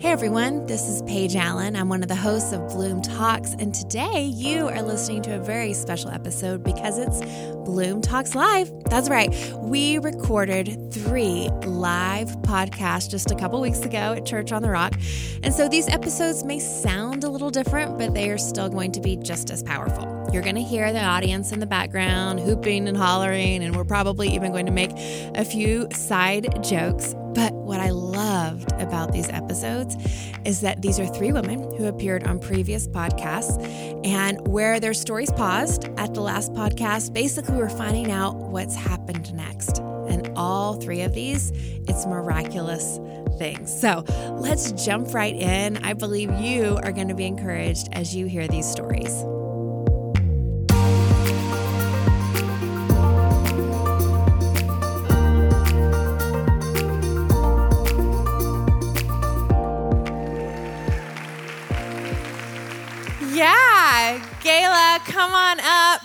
Hey everyone, this is Paige Allen. I'm one of the hosts of Bloom Talks, and today you are listening to a very special episode because it's Bloom Talks Live. That's right, we recorded three live podcasts just a couple weeks ago at Church on the Rock. And so these episodes may sound a little different, but they are still going to be just as powerful. You're going to hear the audience in the background hooping and hollering, and we're probably even going to make a few side jokes. But what I loved about these episodes is that these are three women who appeared on previous podcasts, and where their stories paused at the last podcast, basically we're finding out what's happened next. And all three of these, it's miraculous things. So let's jump right in. I believe you are going to be encouraged as you hear these stories. Come on up.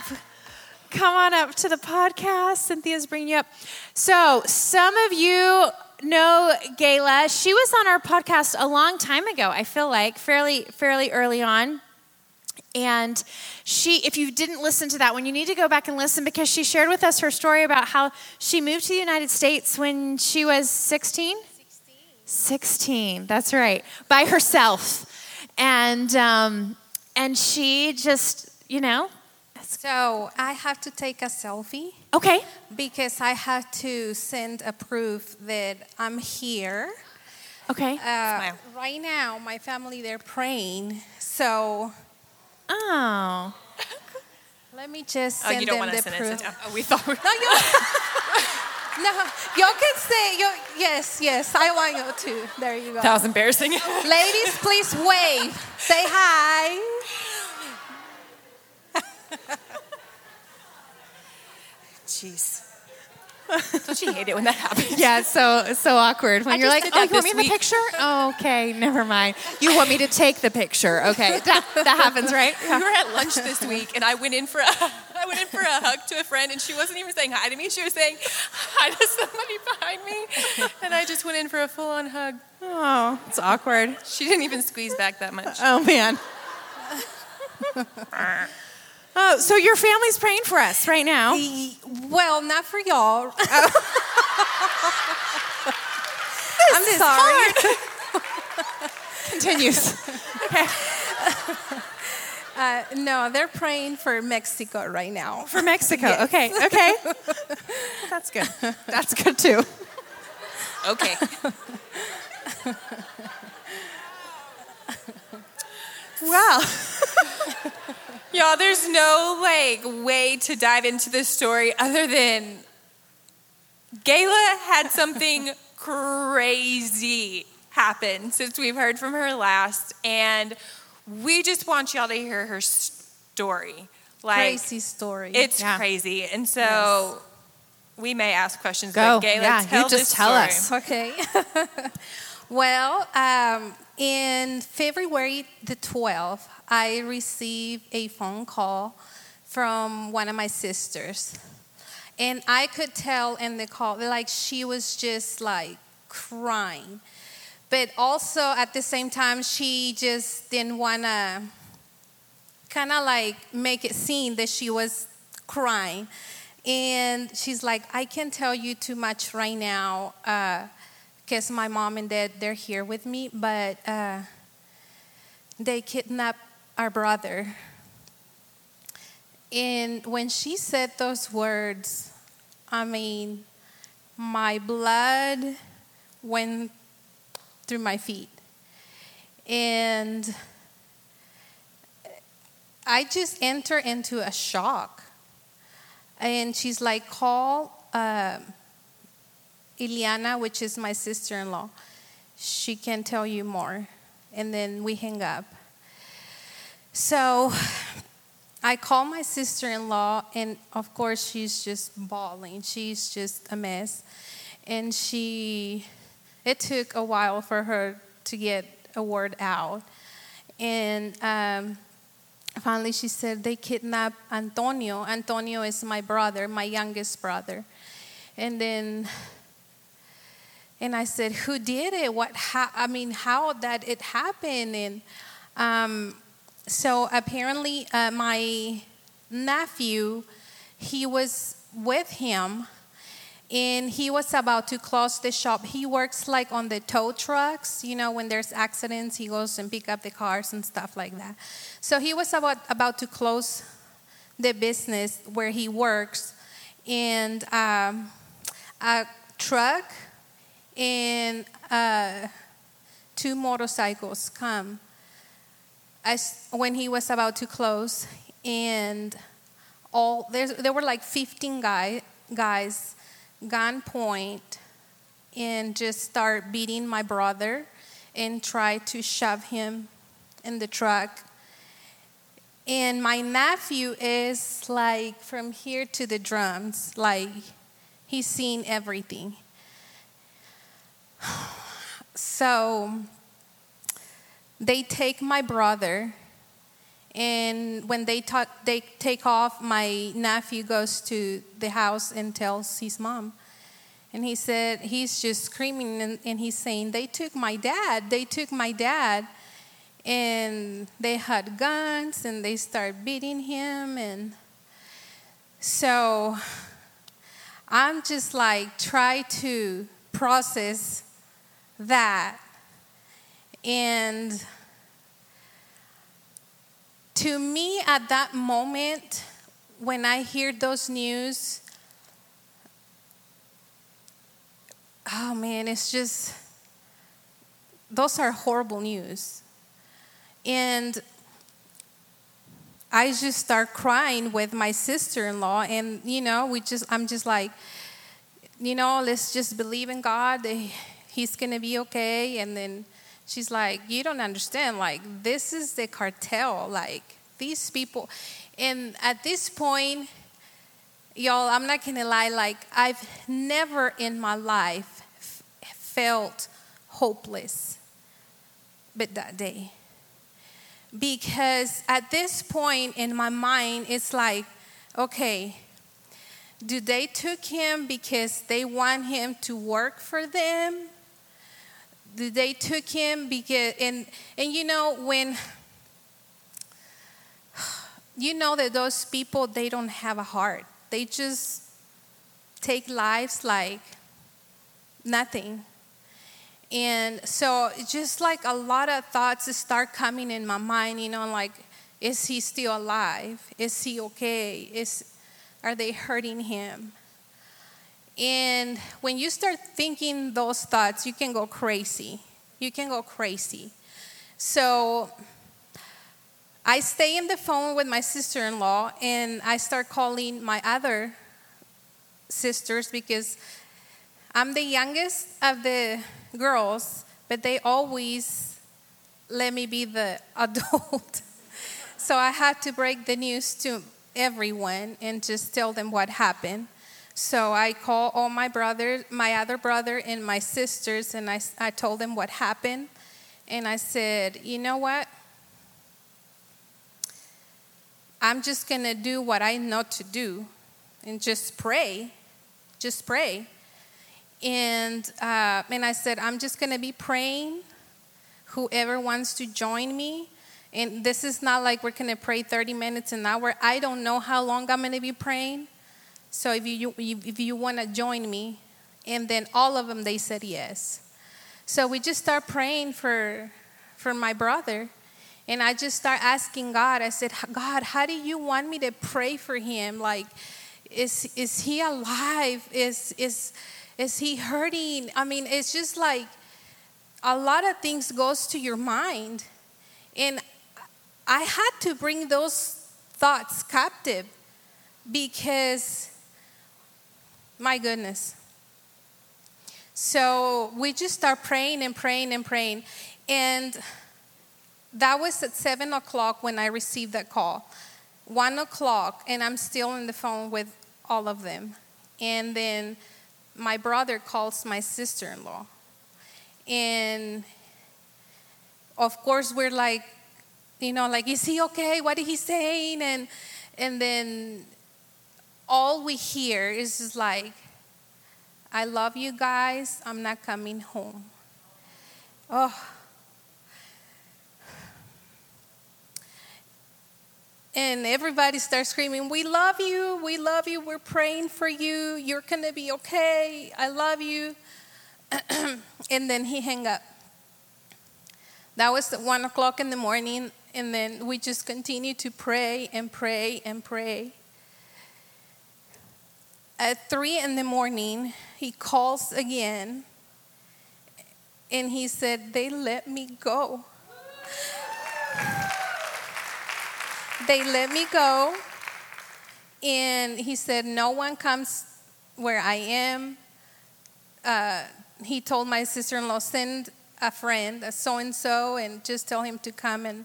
Come on up to the podcast. Cynthia's bringing you up. So, some of you know Gayla. She was on our podcast a long time ago, I feel like, fairly fairly early on. And she, if you didn't listen to that one, you need to go back and listen because she shared with us her story about how she moved to the United States when she was 16? 16. 16, that's right, by herself. And, um, and she just, you know. So I have to take a selfie. Okay. Because I have to send a proof that I'm here. Okay. Uh, right now, my family they're praying. So. Oh. Let me just Oh, send you don't them want to the send proof. it down. Oh, we thought we No, you. no, you can say you. Yes, yes. I want you to. There you go. That was embarrassing. Ladies, please wave. Say hi. Jeez. Don't you hate it when that happens? Yeah, it's so so awkward when I you're like, did "Oh, you want me in week." the picture?" Oh, okay, never mind. You want me to take the picture? Okay, that, that happens, right? We were at lunch this week, and I went in for a, I went in for a hug to a friend, and she wasn't even saying hi to me. She was saying hi to somebody behind me, and I just went in for a full-on hug. Oh, it's awkward. She didn't even squeeze back that much. Oh man. Oh, so your family's praying for us right now. Well, not for y'all. I'm sorry. Continues. Okay. Uh, no, they're praying for Mexico right now. For Mexico. Okay. Okay. That's good. That's good too. Okay. Wow. Y'all, there's no like way to dive into this story other than Gayla had something crazy happen since we've heard from her last, and we just want y'all to hear her story. Like Crazy story. it's Yeah. crazy, and so we may ask questions. Go. but Gayla, Yeah, you just this tell story. us. Okay. well, um, in February the 12th, I received a phone call from one of my sisters. And I could tell in the call, like, she was just like crying. But also at the same time, she just didn't want to kind of like make it seem that she was crying. And she's like, I can't tell you too much right now uh, because my mom and dad, they're here with me, but uh, they kidnapped our brother. And when she said those words, I mean, my blood went through my feet. And I just enter into a shock. And she's like, call uh, Iliana, which is my sister in law. She can tell you more. And then we hang up. So I call my sister in law, and of course, she's just bawling. She's just a mess. And she, it took a while for her to get a word out. And um, finally, she said, They kidnapped Antonio. Antonio is my brother, my youngest brother. And then And I said, Who did it? What, how, I mean, how that it happened? And um, so apparently, uh, my nephew, he was with him and he was about to close the shop. He works like on the tow trucks, you know, when there's accidents, he goes and pick up the cars and stuff like that. So he was about about to close the business where he works, and um, a truck and uh, two motorcycles come as when he was about to close, and all there were like 15 guy, guys gunpoint and just start beating my brother and try to shove him in the truck. And my nephew is like from here to the drums, like he's seen everything. So they take my brother and when they, talk, they take off, my nephew goes to the house and tells his mom. And he said, he's just screaming and, and he's saying, They took my dad. They took my dad. And they had guns and they start beating him. And so I'm just like, try to process that. And to me, at that moment, when I hear those news, oh man, it's just, those are horrible news. And I just start crying with my sister in law, and you know, we just, I'm just like, you know, let's just believe in God that He's gonna be okay. And then she's like, You don't understand. Like, this is the cartel. Like, these people. And at this point, y'all, I'm not gonna lie, like, I've never in my life f- felt hopeless but that day. Because at this point in my mind, it's like, okay, do they took him because they want him to work for them? They took him because and and you know when you know that those people they don't have a heart. They just take lives like nothing. And so just like a lot of thoughts start coming in my mind you know like is he still alive? Is he okay? Is are they hurting him and when you start thinking those thoughts, you can go crazy. You can go crazy. So I stay in the phone with my sister in law and I start calling my other sisters because I'm the youngest of the girls, but they always let me be the adult. so I had to break the news to everyone and just tell them what happened. So I called all my brothers, my other brother, and my sisters, and I, I told them what happened. And I said, you know what? I'm just going to do what I know to do and just pray. Just pray. And, uh, and I said, I'm just going to be praying. Whoever wants to join me. And this is not like we're going to pray 30 minutes an hour. I don't know how long I'm going to be praying. So if you, if you want to join me, and then all of them, they said yes. So we just start praying for, for my brother. And I just start asking God, I said, God, how do you want me to pray for him? Like, is, is he alive? Is, is, is he hurting? I mean, it's just like a lot of things goes to your mind. And I had to bring those thoughts captive because my goodness. So we just start praying and praying and praying. And that was at 7 o'clock when I received that call. 1 o'clock, and I'm still on the phone with all of them. And then my brother calls my sister in law. And of course, we're like, you know, like, is he okay? What is he saying? And, and then all we hear is just like, I love you guys. I'm not coming home. Oh. And everybody starts screaming, We love you. We love you. We're praying for you. You're to be okay. I love you. and then he hung up. That was at one o'clock in the morning. And then we just continued to pray and pray and pray. At three in the morning, he calls again and he said, They let me go. they let me go. And he said, No one comes where I am. Uh, he told my sister in law, Send a friend, a so and so, and just tell him to come and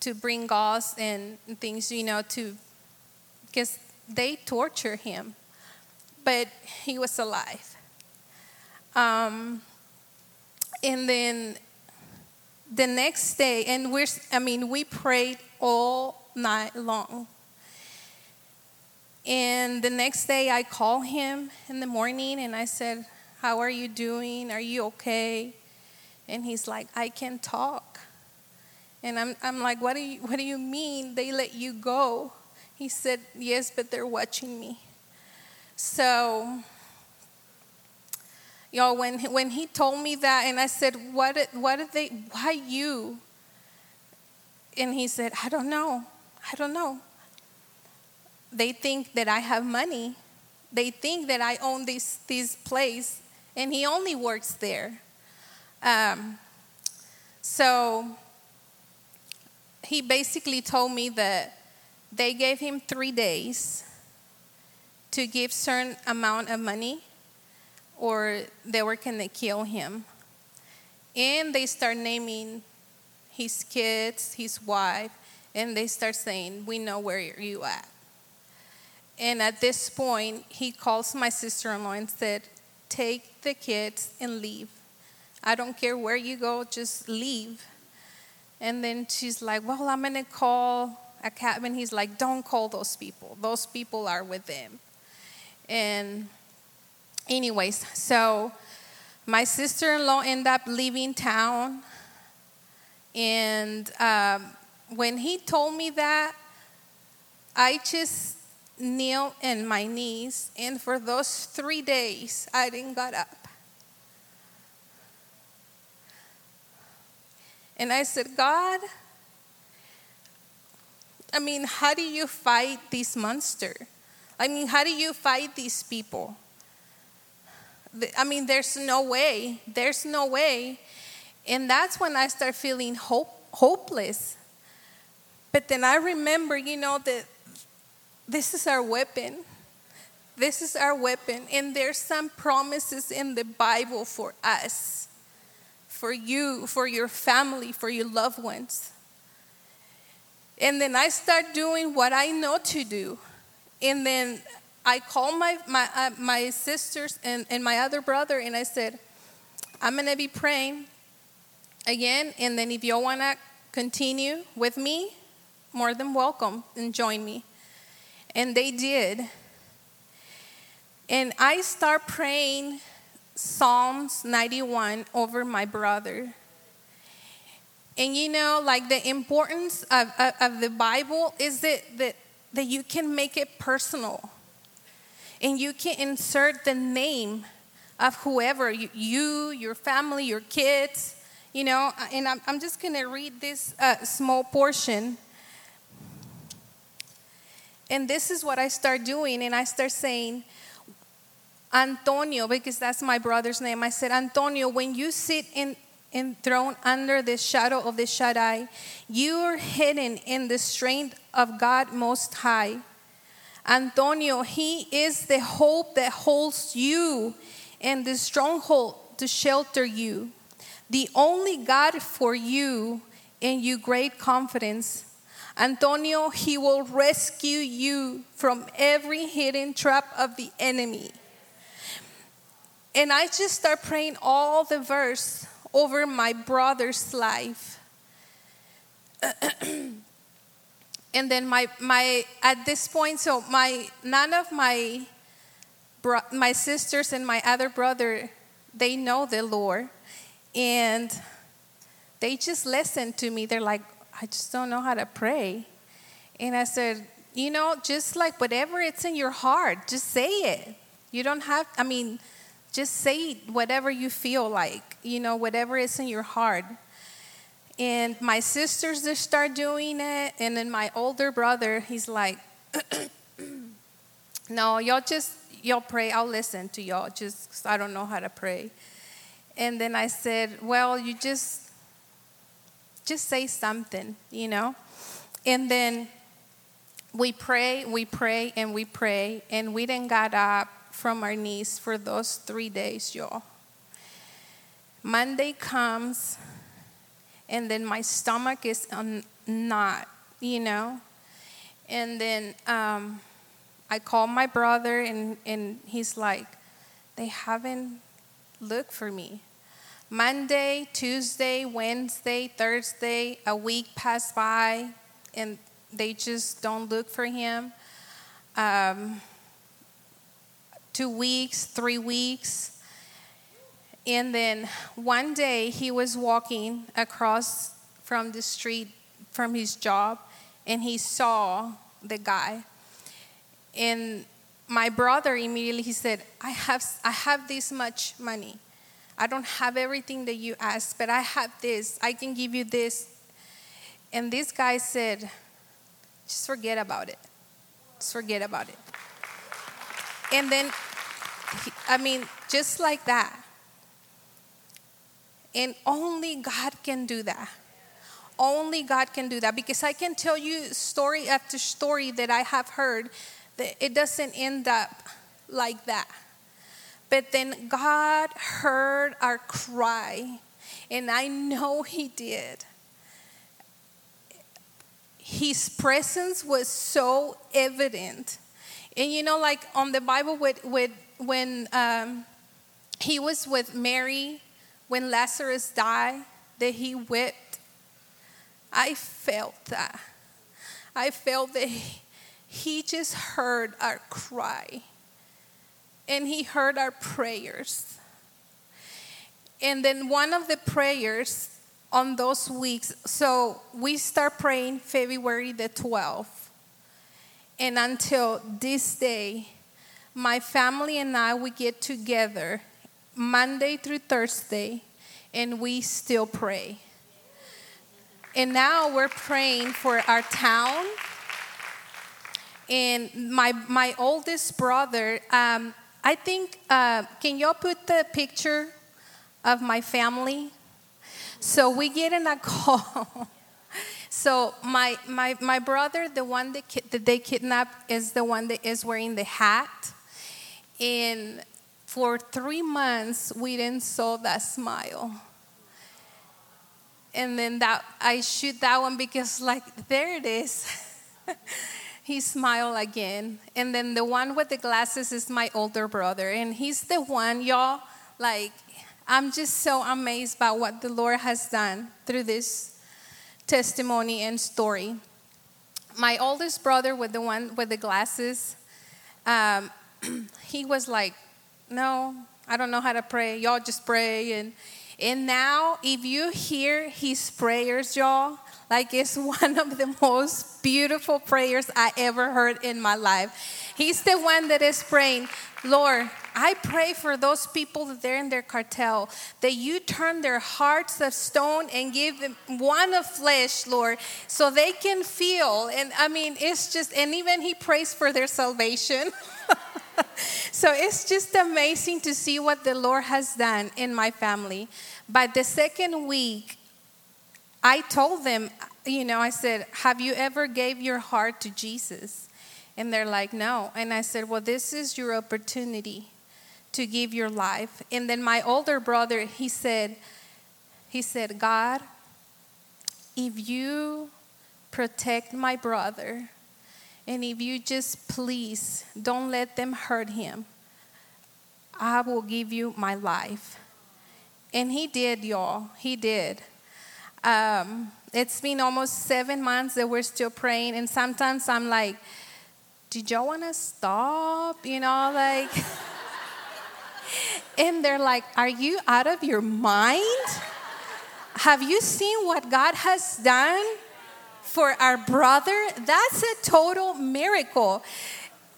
to bring gauze and things, you know, to, because they torture him. But he was alive. Um, and then the next day, and we're, I mean, we prayed all night long. And the next day, I called him in the morning and I said, How are you doing? Are you okay? And he's like, I can talk. And I'm, I'm like, what do, you, what do you mean they let you go? He said, Yes, but they're watching me. So, y'all, when, when he told me that, and I said, What, what did they, why you? And he said, I don't know. I don't know. They think that I have money. They think that I own this, this place, and he only works there. Um, so, he basically told me that they gave him three days to give certain amount of money or they were going to kill him and they start naming his kids his wife and they start saying we know where you at and at this point he calls my sister-in-law and said take the kids and leave i don't care where you go just leave and then she's like, Well, I'm going to call a cabin. He's like, Don't call those people. Those people are with them. And, anyways, so my sister in law ended up leaving town. And um, when he told me that, I just knelt in my knees. And for those three days, I didn't get up. And I said, God, I mean, how do you fight this monster? I mean, how do you fight these people? I mean, there's no way. There's no way. And that's when I start feeling hope, hopeless. But then I remember, you know, that this is our weapon. This is our weapon. And there's some promises in the Bible for us for you, for your family, for your loved ones. And then I start doing what I know to do. And then I call my, my, uh, my sisters and, and my other brother, and I said, I'm going to be praying again. And then if y'all want to continue with me, more than welcome and join me. And they did. And I start praying Psalms 91 over my brother. And you know, like the importance of, of, of, the Bible is that, that, that you can make it personal. And you can insert the name of whoever you, you your family, your kids, you know. And I'm, I'm just going to read this uh, small portion. And this is what I start doing. And I start saying, Antonio, because that's my brother's name, I said, Antonio, when you sit in, enthroned under the shadow of the Shaddai, you are hidden in the strength of God Most High. Antonio, He is the hope that holds you and the stronghold to shelter you, the only God for you and you great confidence. Antonio, He will rescue you from every hidden trap of the enemy. And I just start praying all the verse over my brother's life. and then my my at this point, so my none of my bro- my sisters and my other brother, they know the Lord, and they just listen to me. They're like, I just don't know how to pray. And I said, you know, just like whatever it's in your heart, just say it. You don't have, I mean, just say whatever you feel like, you know, whatever is in your heart. And my sisters just start doing it, and then my older brother, he's like, No, y'all just y'all pray. I'll listen to y'all. Just I don't know how to pray. And then I said, Well, you just just say something, you know. And then we pray, we pray, and we pray, and we then got up from our knees for those three days, y'all. Monday comes and then my stomach is not, you know. And then um, I call my brother, and, and he's like, they haven't looked for me. Monday, Tuesday, Wednesday, Thursday, a week passed by, and they just don't look for him. Um, two weeks, three weeks. And then one day he was walking across from the street from his job and he saw the guy. And my brother immediately he said, I have I have this much money. I don't have everything that you asked, but I have this. I can give you this. And this guy said, just forget about it. Just forget about it. And then, I mean, just like that and only God can do that. Only God can do that because I can tell you story after story that I have heard that it doesn't end up like that. But then God heard our cry, and I know He did. His presence was so evident. And you know, like on the Bible, with, with, when um, he was with Mary when Lazarus died, that he wept. I felt that. I felt that he just heard our cry and he heard our prayers. And then one of the prayers on those weeks, so we start praying February the 12th. And until this day, my family and I, we get together Monday through Thursday, and we still pray. And now we're praying for our town. And my, my oldest brother, um, I think, uh, can y'all put the picture of my family? So we get in a call. So my, my, my brother, the one that, that they kidnapped, is the one that is wearing the hat. And for three months we didn't saw that smile. And then that i shoot that one because like there it is. He smiled again. And then the one with the glasses is my older brother. And he's the one y'all like i'm just so amazed by what the lord has done through this testimony and story my oldest brother with the one with the glasses um, he was like no, I don't know how to pray. Y'all just pray. And, and now, if you hear his prayers, y'all, like it's one of the most beautiful prayers I ever heard in my life. He's the one that is praying, Lord, I pray for those people that they're in their cartel, that you turn their hearts of stone and give them one of flesh, Lord, so they can feel. And I mean, it's just, and even he prays for their salvation. so it's just amazing to see what the Lord has done in my family. By the second week, I told them, you know, I said, "Have you ever gave your heart to Jesus?" And they're like, "No." And I said, "Well, this is your opportunity to give your life." And then my older brother, he said, he said, "God, if you protect my brother, and if you just please don't let them hurt him, I will give you my life. And he did, y'all. He did. Um, it's been almost seven months that we're still praying, and sometimes I'm like, did y'all want to stop? You know, like, And they're like, Are you out of your mind? Have you seen what God has done for our brother? That's a total miracle.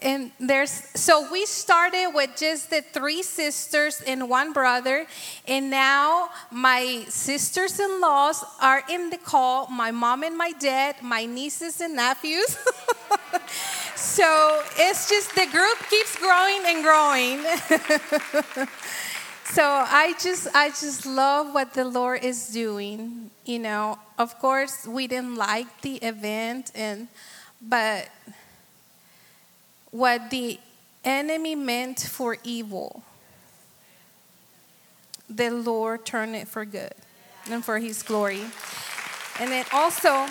And there's so we started with just the three sisters and one brother, and now my sisters in laws are in the call, my mom and my dad, my nieces and nephews. so it's just the group keeps growing and growing. so I just I just love what the Lord is doing. You know, of course we didn't like the event and but what the enemy meant for evil, the Lord turned it for good and for his glory. And then also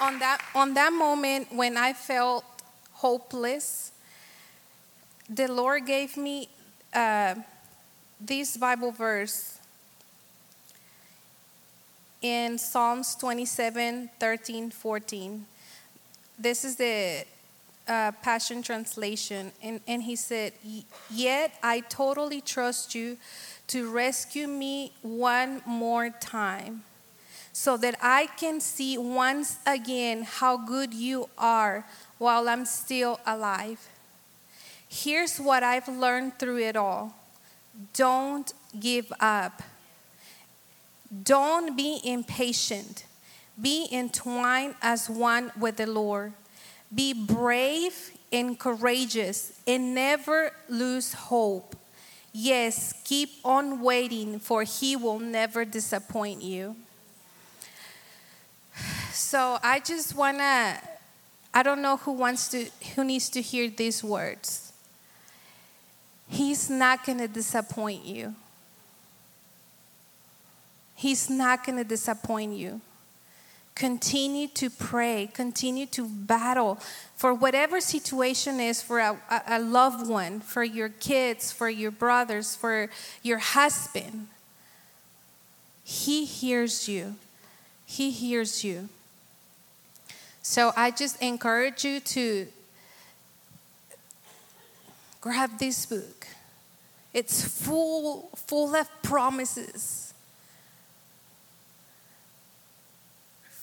on that on that moment when I felt hopeless, the Lord gave me uh, this Bible verse in Psalms 27 13, 14. This is the uh, Passion Translation, and, and he said, Yet I totally trust you to rescue me one more time so that I can see once again how good you are while I'm still alive. Here's what I've learned through it all don't give up, don't be impatient, be entwined as one with the Lord. Be brave and courageous and never lose hope. Yes, keep on waiting, for He will never disappoint you. So I just want to, I don't know who wants to, who needs to hear these words. He's not going to disappoint you. He's not going to disappoint you. Continue to pray, continue to battle for whatever situation is for a, a, loved one, for your kids, for your brothers, for your husband. He hears you. He hears you. So I just encourage you to grab this book. It's full, full of promises.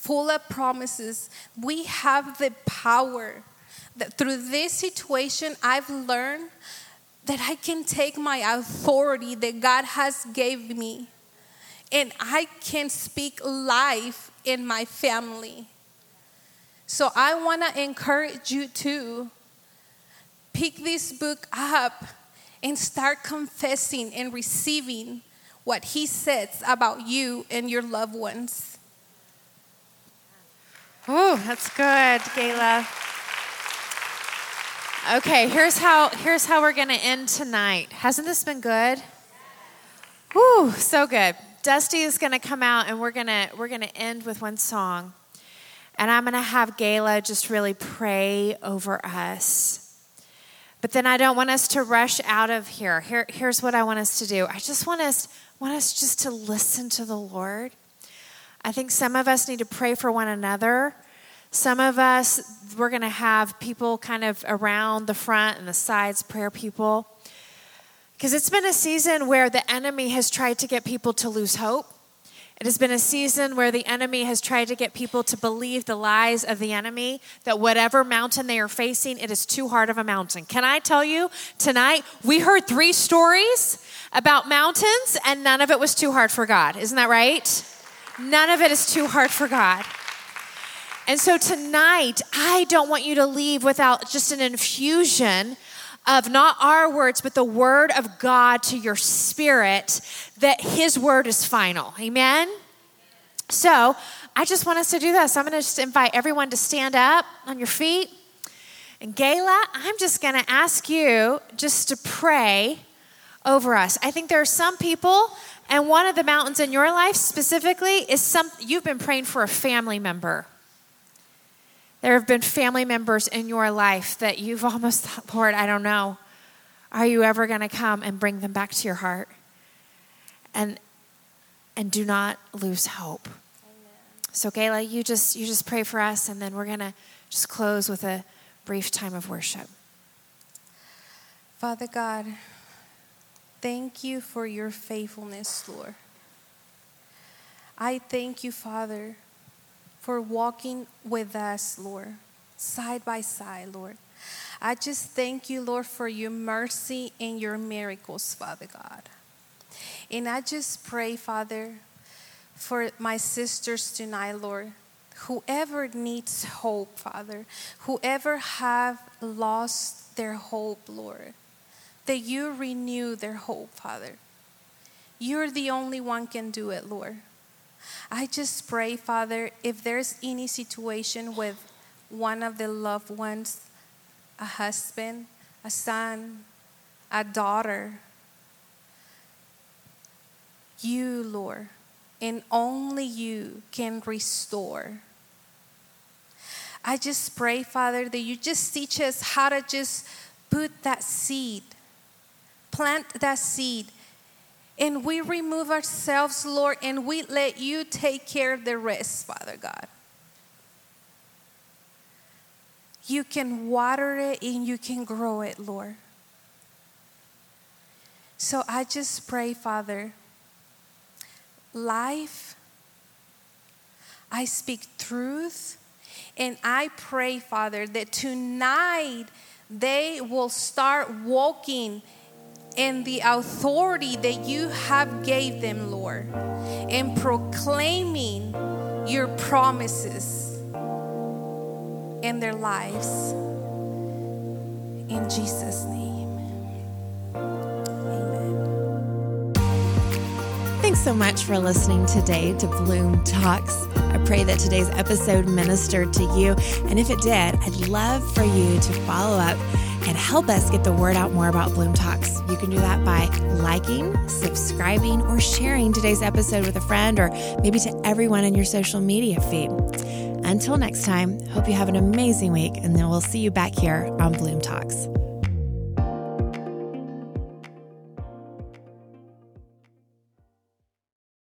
Full of promises. We have the power that through this situation, I've learned that I can take my authority that God has gave me and I can speak life in my family. So I want to encourage you to pick this book up and start confessing and receiving what he says about you and your loved ones. Oh, that's good, Gayla. Okay, here's how here's how we're to end tonight. Hasn't this been good? Whew, so good. Dusty is to come out and we're to we're to end with one song. And I'm to have Gayla just really pray over us. But then I don't want us to rush out of here. here. Here's what I want us to do. I just want us want us just to listen to the Lord. I think some of us need to pray for one another. Some of us, we're going to have people kind of around the front and the sides, prayer people. Because it's been a season where the enemy has tried to get people to lose hope. It has been a season where the enemy has tried to get people to believe the lies of the enemy that whatever mountain they are facing, it is too hard of a mountain. Can I tell you tonight, we heard three stories about mountains, and none of it was too hard for God. Isn't that right? None of it is too hard for God. And so tonight, I don't want you to leave without just an infusion of not our words, but the word of God to your spirit, that his word is final. Amen? So I just want us to do this. I'm going to just invite everyone to stand up on your feet. And Gayla, I'm just going to ask you just to pray over us. I think there are some people, and one of the mountains in your life specifically is some you've been praying for a family member. There have been family members in your life that you've almost thought, Lord, I don't know. Are you ever going to come and bring them back to your heart? And and do not lose hope. Amen. So Gayla, you just you just pray for us and then we're going to just close with a brief time of worship. Father God, thank you for your faithfulness, Lord. I thank you, Father, for walking with us, Lord, side by side, Lord. I just thank you, Lord, for your mercy and your miracles, Father God. And I just pray, Father, for my sisters tonight, Lord. Whoever needs hope, Father, whoever have lost their hope, Lord, that you renew their hope, Father. You're the only one can do it, Lord. I just pray, Father, if there's any situation with one of the loved ones, a husband, a son, a daughter, you, Lord, and only you can restore. I just pray, Father, that you just teach us how to just put that seed, plant that seed, and we remove ourselves, Lord, and we let you take care of the rest, Father God. You can water it and you can grow it, Lord. So I just pray, Father, life, I speak truth, and I pray, Father, that tonight they will start walking in the authority that you have gave them, Lord, and proclaiming your promises in their lives. In Jesus' name. Amen. Thanks so much for listening today to Bloom Talks. I pray that today's episode ministered to you. And if it did, I'd love for you to follow up and help us get the word out more about Bloom Talks. You can do that by liking, subscribing, or sharing today's episode with a friend or maybe to everyone in your social media feed. Until next time, hope you have an amazing week, and then we'll see you back here on Bloom Talks.